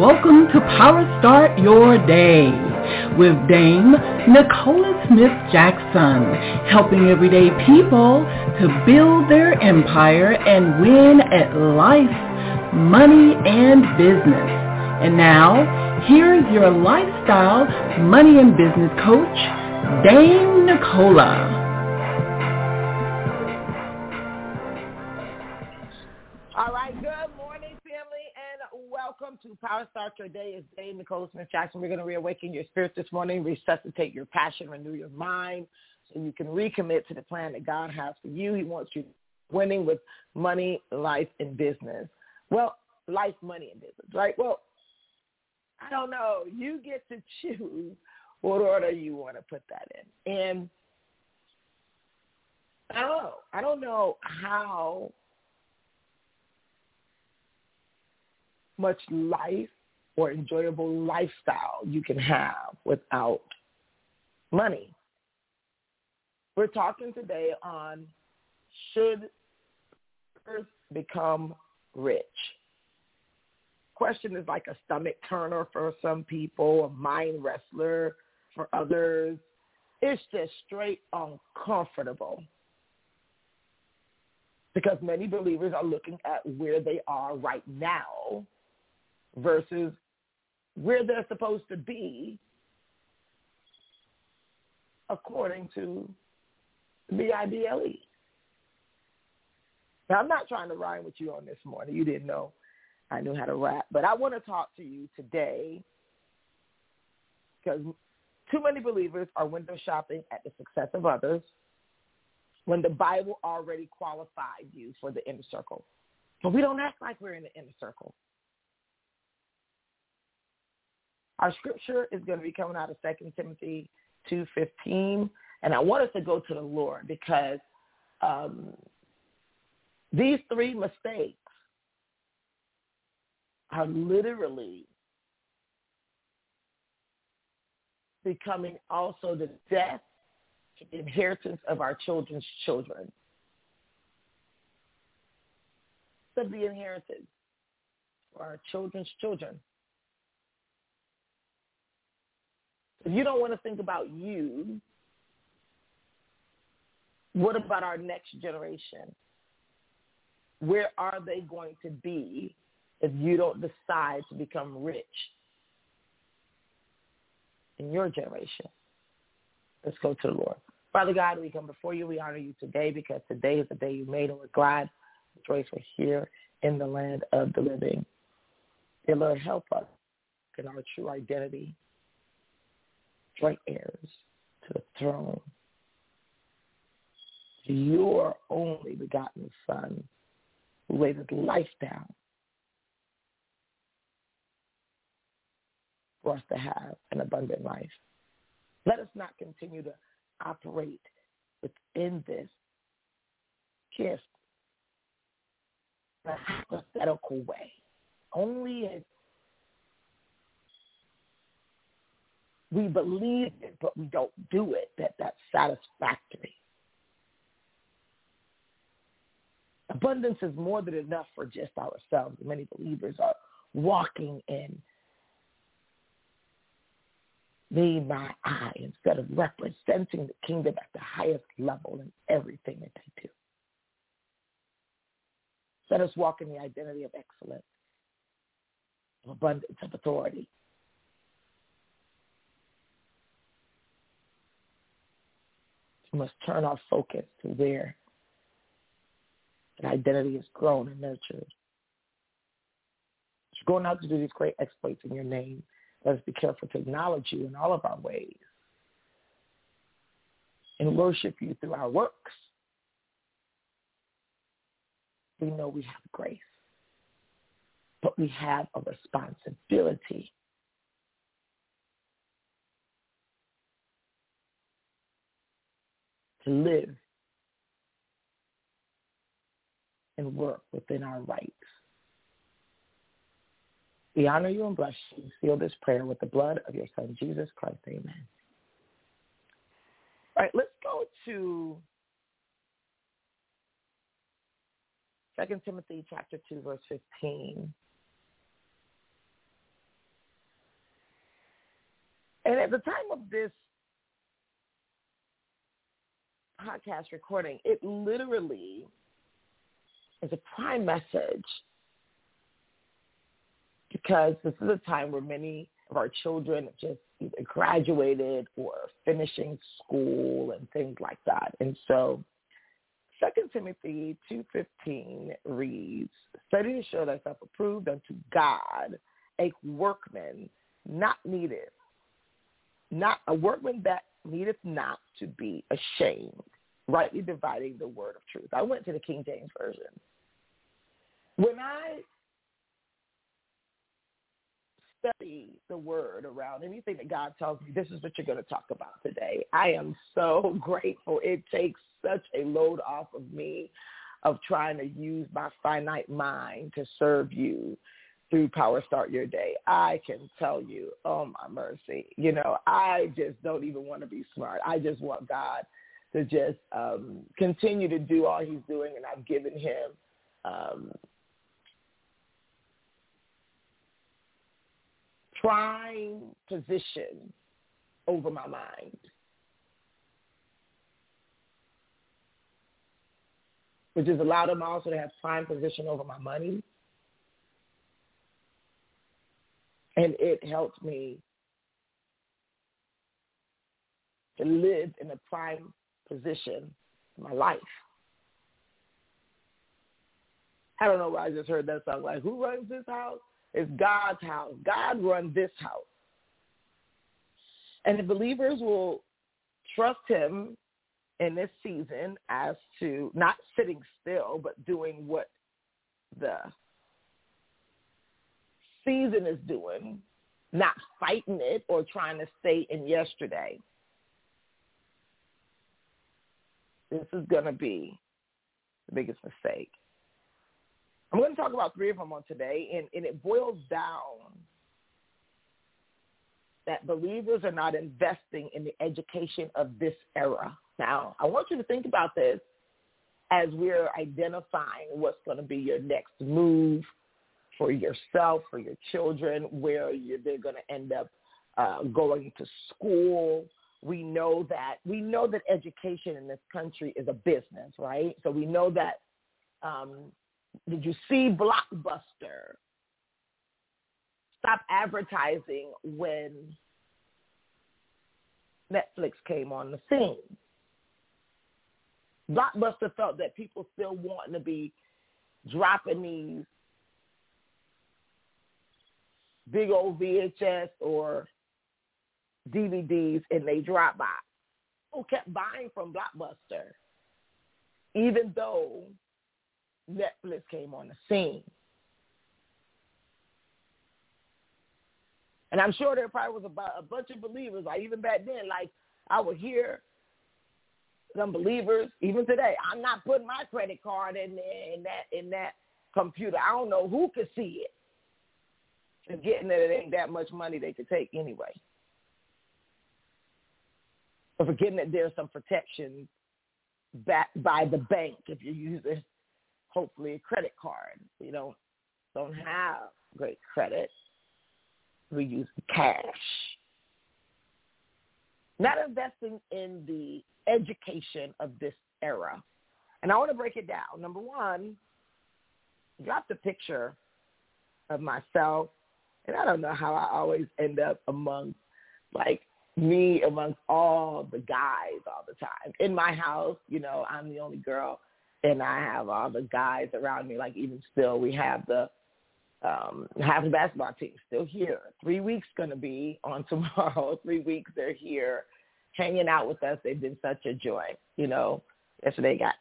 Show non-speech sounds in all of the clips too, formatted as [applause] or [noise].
welcome to Power Start Your Day with Dame Nicola Smith Jackson, helping everyday people to build their empire and win at life, money, and business. And now, here's your lifestyle, money, and business coach, Dame Nicola. Your Day. It's Dame Nicola Smith Jackson. We're going to reawaken your spirit this morning, resuscitate your passion, renew your mind, so you can recommit to the plan that God has for you. He wants you winning with money, life, and business. Well, life, money, and business, right? Well, I don't know. You get to choose what order you want to put that in. And know. I don't know how much life or enjoyable lifestyle you can have without money. We're talking today on should earth become rich? Question is like a stomach turner for some people, a mind wrestler for others. It's just straight uncomfortable because many believers are looking at where they are right now versus where they're supposed to be according to the BIBLE. Now, I'm not trying to rhyme with you on this morning. You didn't know I knew how to rap. But I want to talk to you today because too many believers are window shopping at the success of others when the Bible already qualified you for the inner circle. But we don't act like we're in the inner circle. Our scripture is going to be coming out of 2 Timothy 2.15. And I want us to go to the Lord because um, these three mistakes are literally becoming also the death, the inheritance of our children's children. Of the inheritance for our children's children. If you don't want to think about you, what about our next generation? Where are they going to be if you don't decide to become rich in your generation? Let's go to the Lord. Father God, we come before you. We honor you today because today is the day you made and we're glad. Rejoice we're here in the land of the living. Dear Lord, help us in our true identity joint heirs to the throne, to your only begotten Son, who laid his life down for us to have an abundant life. Let us not continue to operate within this gift in a hypothetical way. Only as we believe it, but we don't do it, that that's satisfactory. Abundance is more than enough for just ourselves. Many believers are walking in me, my I, instead of representing the kingdom at the highest level in everything that they do. Let us walk in the identity of excellence, of abundance, of authority, must turn our focus to where an identity is grown and nurtured. You're going out to do these great exploits in your name. Let us be careful to acknowledge you in all of our ways and worship you through our works. We know we have grace, but we have a responsibility to live and work within our rights. We honor you and bless you. Seal this prayer with the blood of your son, Jesus Christ. Amen. All right, let's go to 2 Timothy chapter 2, verse 15. And at the time of this podcast recording, it literally is a prime message because this is a time where many of our children just either graduated or finishing school and things like that. And so 2 Timothy 2.15 reads, Study to show thyself approved unto God, a workman not needed, not a workman that needeth not to be ashamed, rightly dividing the word of truth. I went to the King James Version. When I study the word around anything that God tells me, this is what you're going to talk about today. I am so [laughs] grateful. It takes such a load off of me of trying to use my finite mind to serve you through Power Start Your Day. I can tell you, oh my mercy, you know, I just don't even want to be smart. I just want God to just um, continue to do all he's doing, and I've given him um, prime position over my mind. Which has allowed him also to have prime position over my money. And it helped me to live in a prime position in my life. I don't know why I just heard that song. Like, who runs this house? It's God's house. God runs this house. And the believers will trust him in this season as to not sitting still, but doing what the season is doing, not fighting it or trying to stay in yesterday. This is going to be the biggest mistake. I'm going to talk about three of them on today, and, and it boils down that believers are not investing in the education of this era. Now, I want you to think about this as we're identifying what's going to be your next move for yourself, for your children, where they're going to end up uh, going to school. We know that we know that education in this country is a business, right? So we know that um, did you see Blockbuster stop advertising when Netflix came on the scene? Blockbuster felt that people still wanting to be dropping these big old VHS or DVDs and they drop by. People kept buying from Blockbuster, even though Netflix came on the scene. And I'm sure there probably was about a bunch of believers, like even back then, like I would hear some believers, even today, I'm not putting my credit card in in that in that computer. I don't know who could see it. And getting that it ain't that much money they could take anyway. Or forgetting that there's some protection backed by the bank if you use it hopefully a credit card. We don't don't have great credit. We use cash. Not investing in the education of this era. And I want to break it down. Number one, drop the picture of myself. And I don't know how I always end up among like me amongst all the guys all the time. In my house, you know, I'm the only girl and I have all the guys around me. Like even still, we have the um half the basketball team still here. Three weeks going to be on [laughs] tomorrow. Three weeks they're here, hanging out with us. They've been such a joy. You know, yesterday got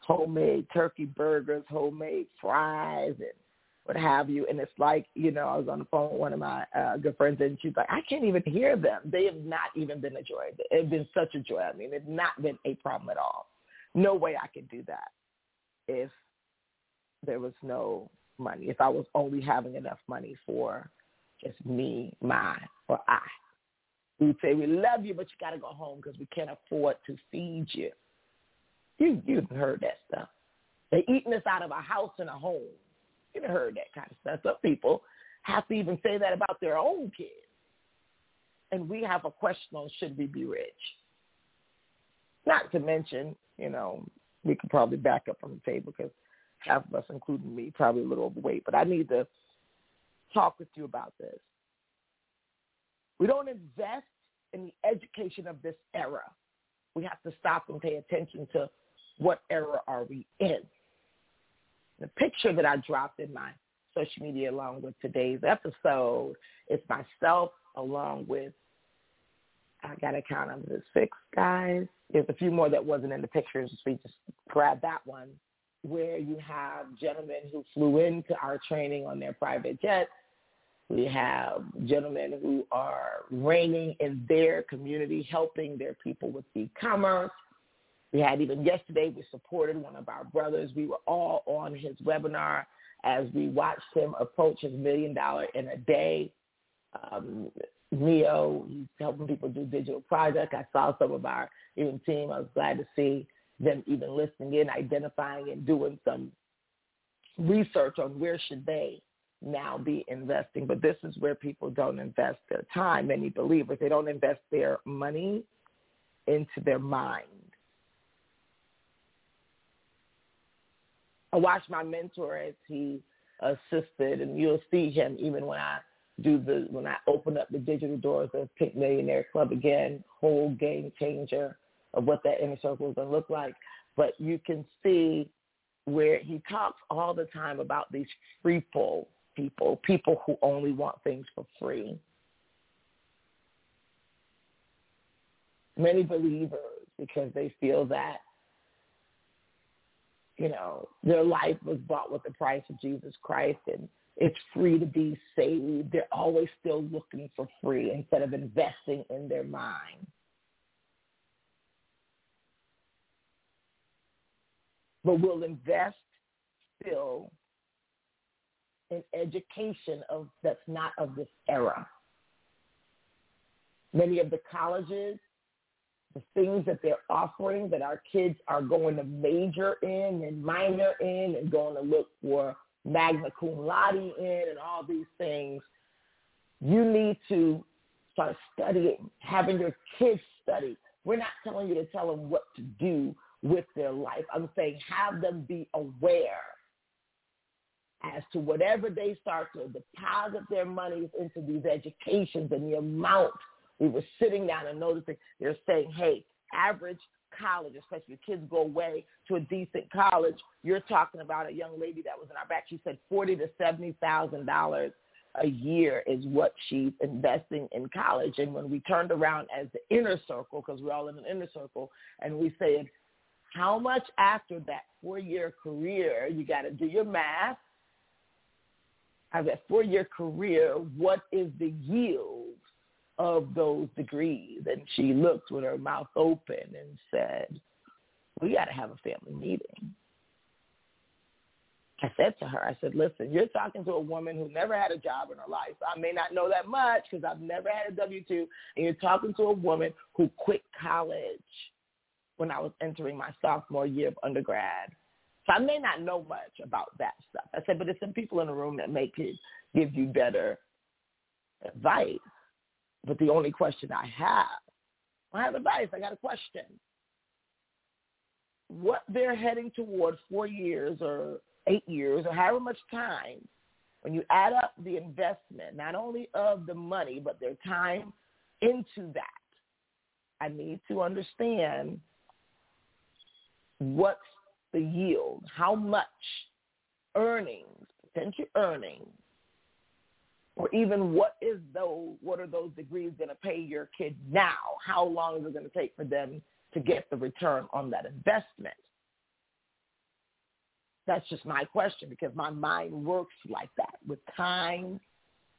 homemade turkey burgers, homemade fries, and what have you. And it's like, you know, I was on the phone with one of my uh, good friends, and she's like, I can't even hear them. They have not even been a joy. It's been such a joy. I mean, it's not been a problem at all no way I could do that if there was no money, if I was only having enough money for just me, my, or I. We would say, we love you, but you got to go home because we can't afford to feed you. You, you've heard that stuff. They're eating us out of a house and a home. You've heard that kind of stuff. Some people have to even say that about their own kids. and we have a question on should we be rich. Not to mention, you know, we could probably back up from the table because half of us, including me, probably a little overweight. But I need to talk with you about this. We don't invest in the education of this era. We have to stop and pay attention to what era are we in. The picture that I dropped in my social media along with today's episode is myself along with I gotta count them the six guys. There's a few more that wasn't in the pictures. So We just grabbed that one where you have gentlemen who flew into our training on their private jets. We have gentlemen who are reigning in their community, helping their people with e-commerce. We had even yesterday, we supported one of our brothers. We were all on his webinar as we watched him approach his million dollar in a day. Um, Neo, he's helping people do digital projects. I saw some of our even team. I was glad to see them even listening in, identifying and doing some research on where should they now be investing. But this is where people don't invest their time. Many believers, they don't invest their money into their mind. I watched my mentor as he assisted, and you'll see him even when I do the when I open up the digital doors of Pink Millionaire Club again, whole game changer of what that inner circle is going to look like. But you can see where he talks all the time about these freeple people, people who only want things for free. Many believers, because they feel that, you know, their life was bought with the price of Jesus Christ and it's free to be saved. They're always still looking for free instead of investing in their mind. But we'll invest still in education of that's not of this era. Many of the colleges, the things that they're offering that our kids are going to major in and minor in and going to look for magna cum laude in and all these things, you need to start studying, having your kids study. We're not telling you to tell them what to do with their life. I'm saying have them be aware as to whatever they start to deposit their monies into these educations and the amount we were sitting down and noticing they're saying, hey, average college, especially if kids go away to a decent college, you're talking about a young lady that was in our back. She said forty to seventy thousand dollars a year is what she's investing in college. And when we turned around as the inner circle, because we're all in an inner circle, and we said, how much after that four-year career, you got to do your math. As that four-year career, what is the yield of those degrees. And she looked with her mouth open and said, we got to have a family meeting. I said to her, I said, listen, you're talking to a woman who never had a job in her life. I may not know that much because I've never had a W-2. And you're talking to a woman who quit college when I was entering my sophomore year of undergrad. So I may not know much about that stuff. I said, but there's some people in the room that may could give you better advice. But the only question I have, I have advice. I got a question. What they're heading towards four years or eight years or however much time, when you add up the investment, not only of the money, but their time into that, I need to understand what's the yield, how much earnings, potential earnings or even what is those what are those degrees going to pay your kid now? How long is it going to take for them to get the return on that investment? That's just my question because my mind works like that with time,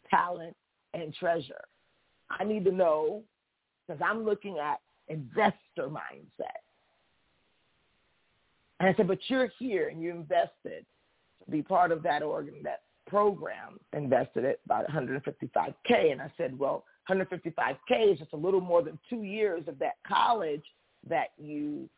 talent, and treasure. I need to know because I'm looking at investor mindset. And I said, but you're here and you invested to be part of that organ that program invested it about 155K. And I said, well, 155K is just a little more than two years of that college that you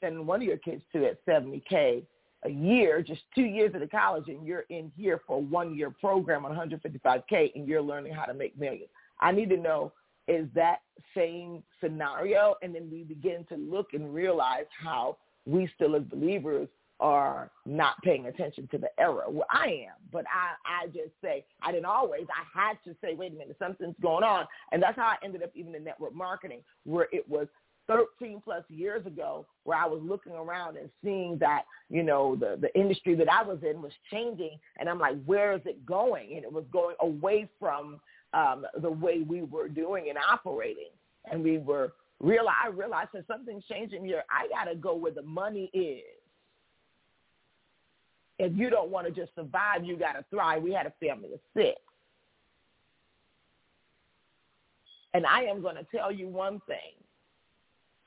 send one of your kids to at 70K a year, just two years of the college, and you're in here for a one-year program on 155K, and you're learning how to make millions. I need to know is that same scenario. And then we begin to look and realize how we still as believers are not paying attention to the error. Well, I am, but I, I just say, I didn't always, I had to say, wait a minute, something's going on. And that's how I ended up even in network marketing, where it was 13 plus years ago where I was looking around and seeing that, you know, the, the industry that I was in was changing. And I'm like, where is it going? And it was going away from um, the way we were doing and operating. And we were real. I realized that something's changing here. I got to go where the money is. If you don't want to just survive, you got to thrive. We had a family of six. And I am going to tell you one thing.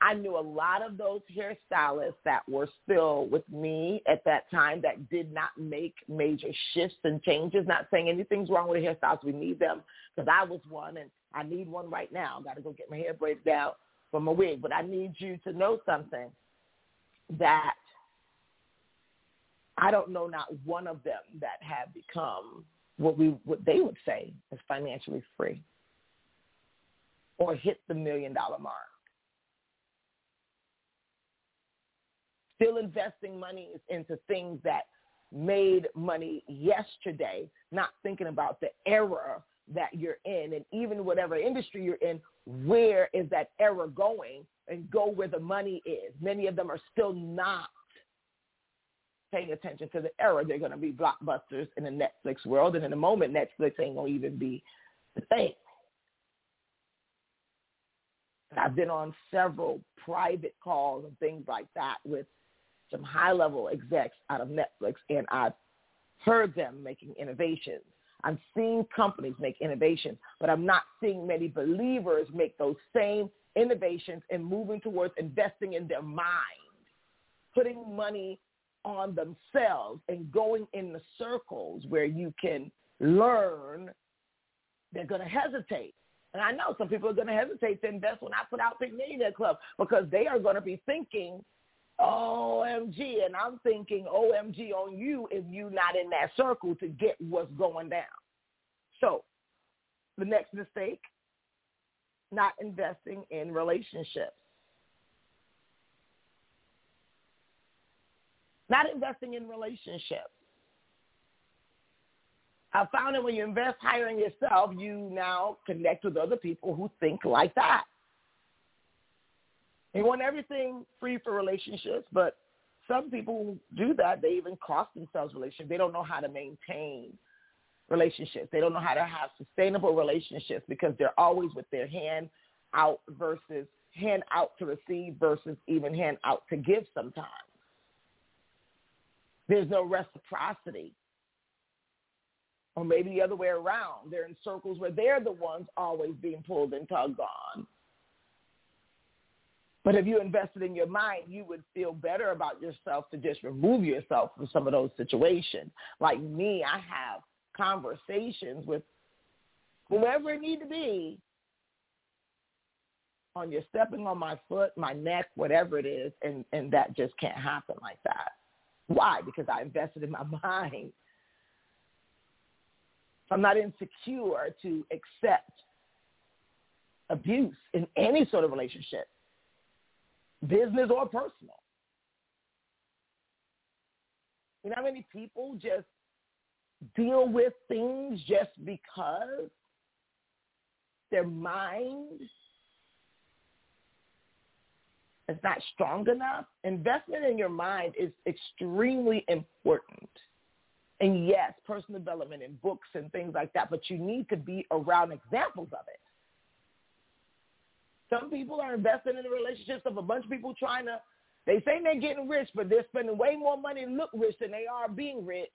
I knew a lot of those hairstylists that were still with me at that time that did not make major shifts and changes. Not saying anything's wrong with the hairstyles. We need them because I was one and I need one right now. Got to go get my hair braided out from a wig. But I need you to know something that I don't know not one of them that have become what we what they would say is financially free or hit the million dollar mark. Still investing money into things that made money yesterday, not thinking about the error that you're in and even whatever industry you're in, where is that error going and go where the money is. Many of them are still not paying attention to the error. They're going to be blockbusters in the Netflix world. And in a moment, Netflix ain't going to even be the thing. I've been on several private calls and things like that with some high-level execs out of Netflix, and I've heard them making innovations I'm seeing companies make innovations, but I'm not seeing many believers make those same innovations and moving towards investing in their mind, putting money on themselves and going in the circles where you can learn, they're going to hesitate. And I know some people are going to hesitate to invest when I put out Pink Millionaire Club because they are going to be thinking OMG. And I'm thinking OMG on you if you're not in that circle to get what's going down. So the next mistake, not investing in relationships. Not investing in relationships. I found that when you invest higher in yourself, you now connect with other people who think like that. They want everything free for relationships, but some people do that. They even cost themselves relationships. They don't know how to maintain relationships. They don't know how to have sustainable relationships because they're always with their hand out versus hand out to receive versus even hand out to give sometimes. There's no reciprocity. Or maybe the other way around. They're in circles where they're the ones always being pulled and tugged on. But if you invested in your mind, you would feel better about yourself to just remove yourself from some of those situations. Like me, I have conversations with whoever it need to be on you stepping on my foot, my neck, whatever it is, and, and that just can't happen like that. Why? Because I invested in my [laughs] mind. I'm not insecure to accept abuse in any sort of relationship business or personal. You know how many people just deal with things just because their mind is not strong enough? Investment in your mind is extremely important. And yes, personal development and books and things like that, but you need to be around examples of it. Some people are investing in the relationships of a bunch of people trying to, they say they're getting rich, but they're spending way more money to look rich than they are being rich,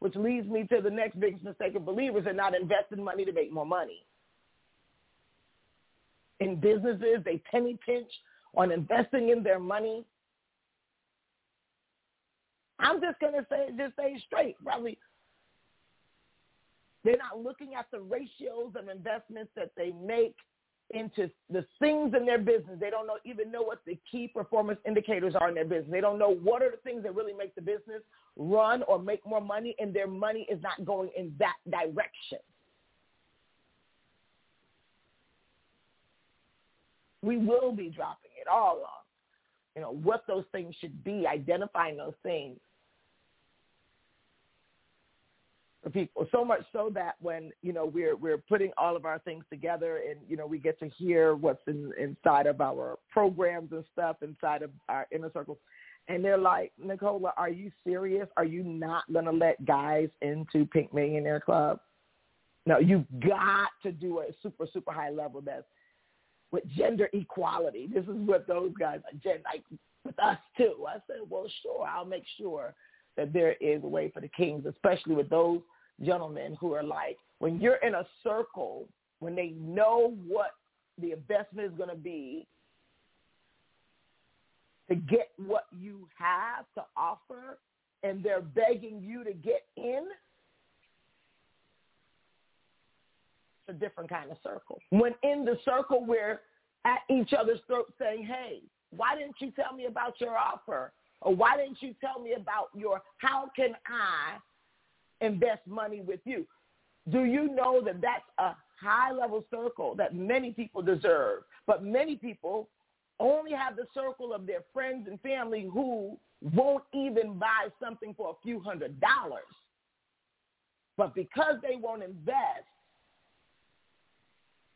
which leads me to the next biggest mistake of believers are not investing money to make more money. In businesses, they penny pinch on investing in their money. I'm just to say, just say straight, probably they're not looking at the ratios of investments that they make into the things in their business. They don't know even know what the key performance indicators are in their business. They don't know what are the things that really make the business run or make more money, and their money is not going in that direction. We will be dropping it all on, you know, what those things should be, identifying those things for people. So much so that when you know we're we're putting all of our things together, and you know we get to hear what's in, inside of our programs and stuff inside of our inner circles, and they're like, Nicola, are you serious? Are you not gonna let guys into Pink Millionaire Club? No, you've got to do a super super high level that's with gender equality. This is what those guys are, like with us too. I said, well, sure, I'll make sure that there is a way for the kings, especially with those gentlemen who are like, when you're in a circle, when they know what the investment is going to be to get what you have to offer, and they're begging you to get in, it's a different kind of circle. When in the circle, we're at each other's throats saying, hey, why didn't you tell me about your offer? Or why didn't you tell me about your, how can I invest money with you. Do you know that that's a high level circle that many people deserve, but many people only have the circle of their friends and family who won't even buy something for a few hundred dollars. But because they won't invest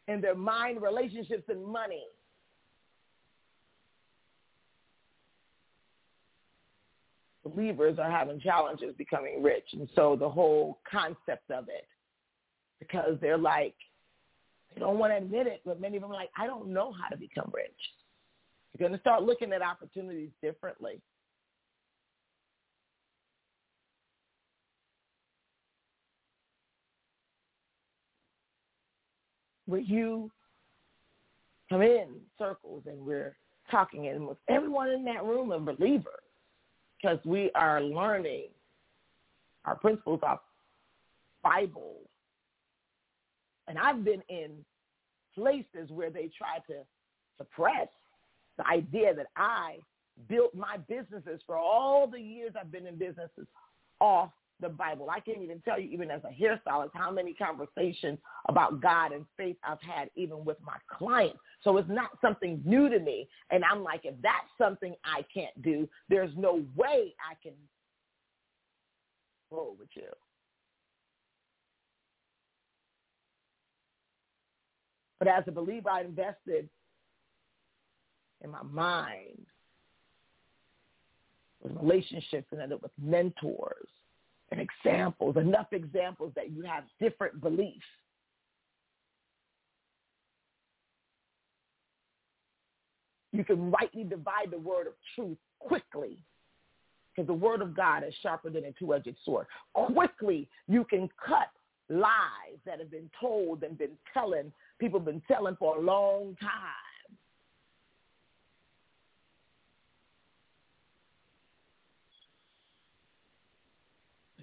in their mind, relationships, and money, believers are having challenges becoming rich. And so the whole concept of it, because they're like, they don't want to admit it, but many of them are like, I don't know how to become rich. You're going to start looking at opportunities differently. Where you come in circles and we're talking, and with everyone in that room a believer because we are learning our principles of Bible. And I've been in places where they try to suppress the idea that I built my businesses for all the years I've been in businesses off the Bible. I can't even tell you, even as a hairstylist, how many conversations about God and faith I've had even with my clients. So it's not something new to me. And I'm like, if that's something I can't do, there's no way I can roll with you. But as a believer, I invested in my mind, with relationships, and with mentors and examples, enough examples that you have different beliefs. You can rightly divide the word of truth quickly because the word of God is sharper than a two-edged sword. Quickly, you can cut lies that have been told and been telling, people have been telling for a long time.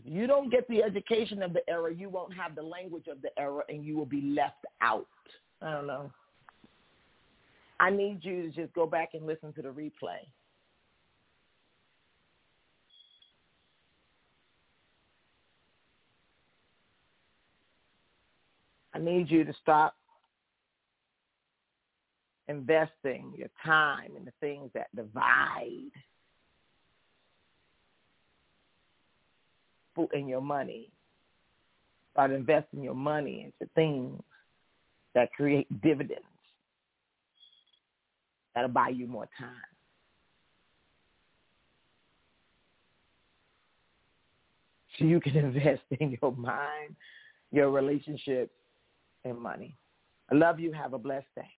You don't get the education of the era, you won't have the language of the era, and you will be left out. I don't know. I need you to just go back and listen to the replay. I need you to stop investing your time in the things that divide in your money. Start investing your money into things that create dividends. That'll buy you more time. So you can [laughs] invest in your mind, your relationships, and money. I love you. Have a blessed day.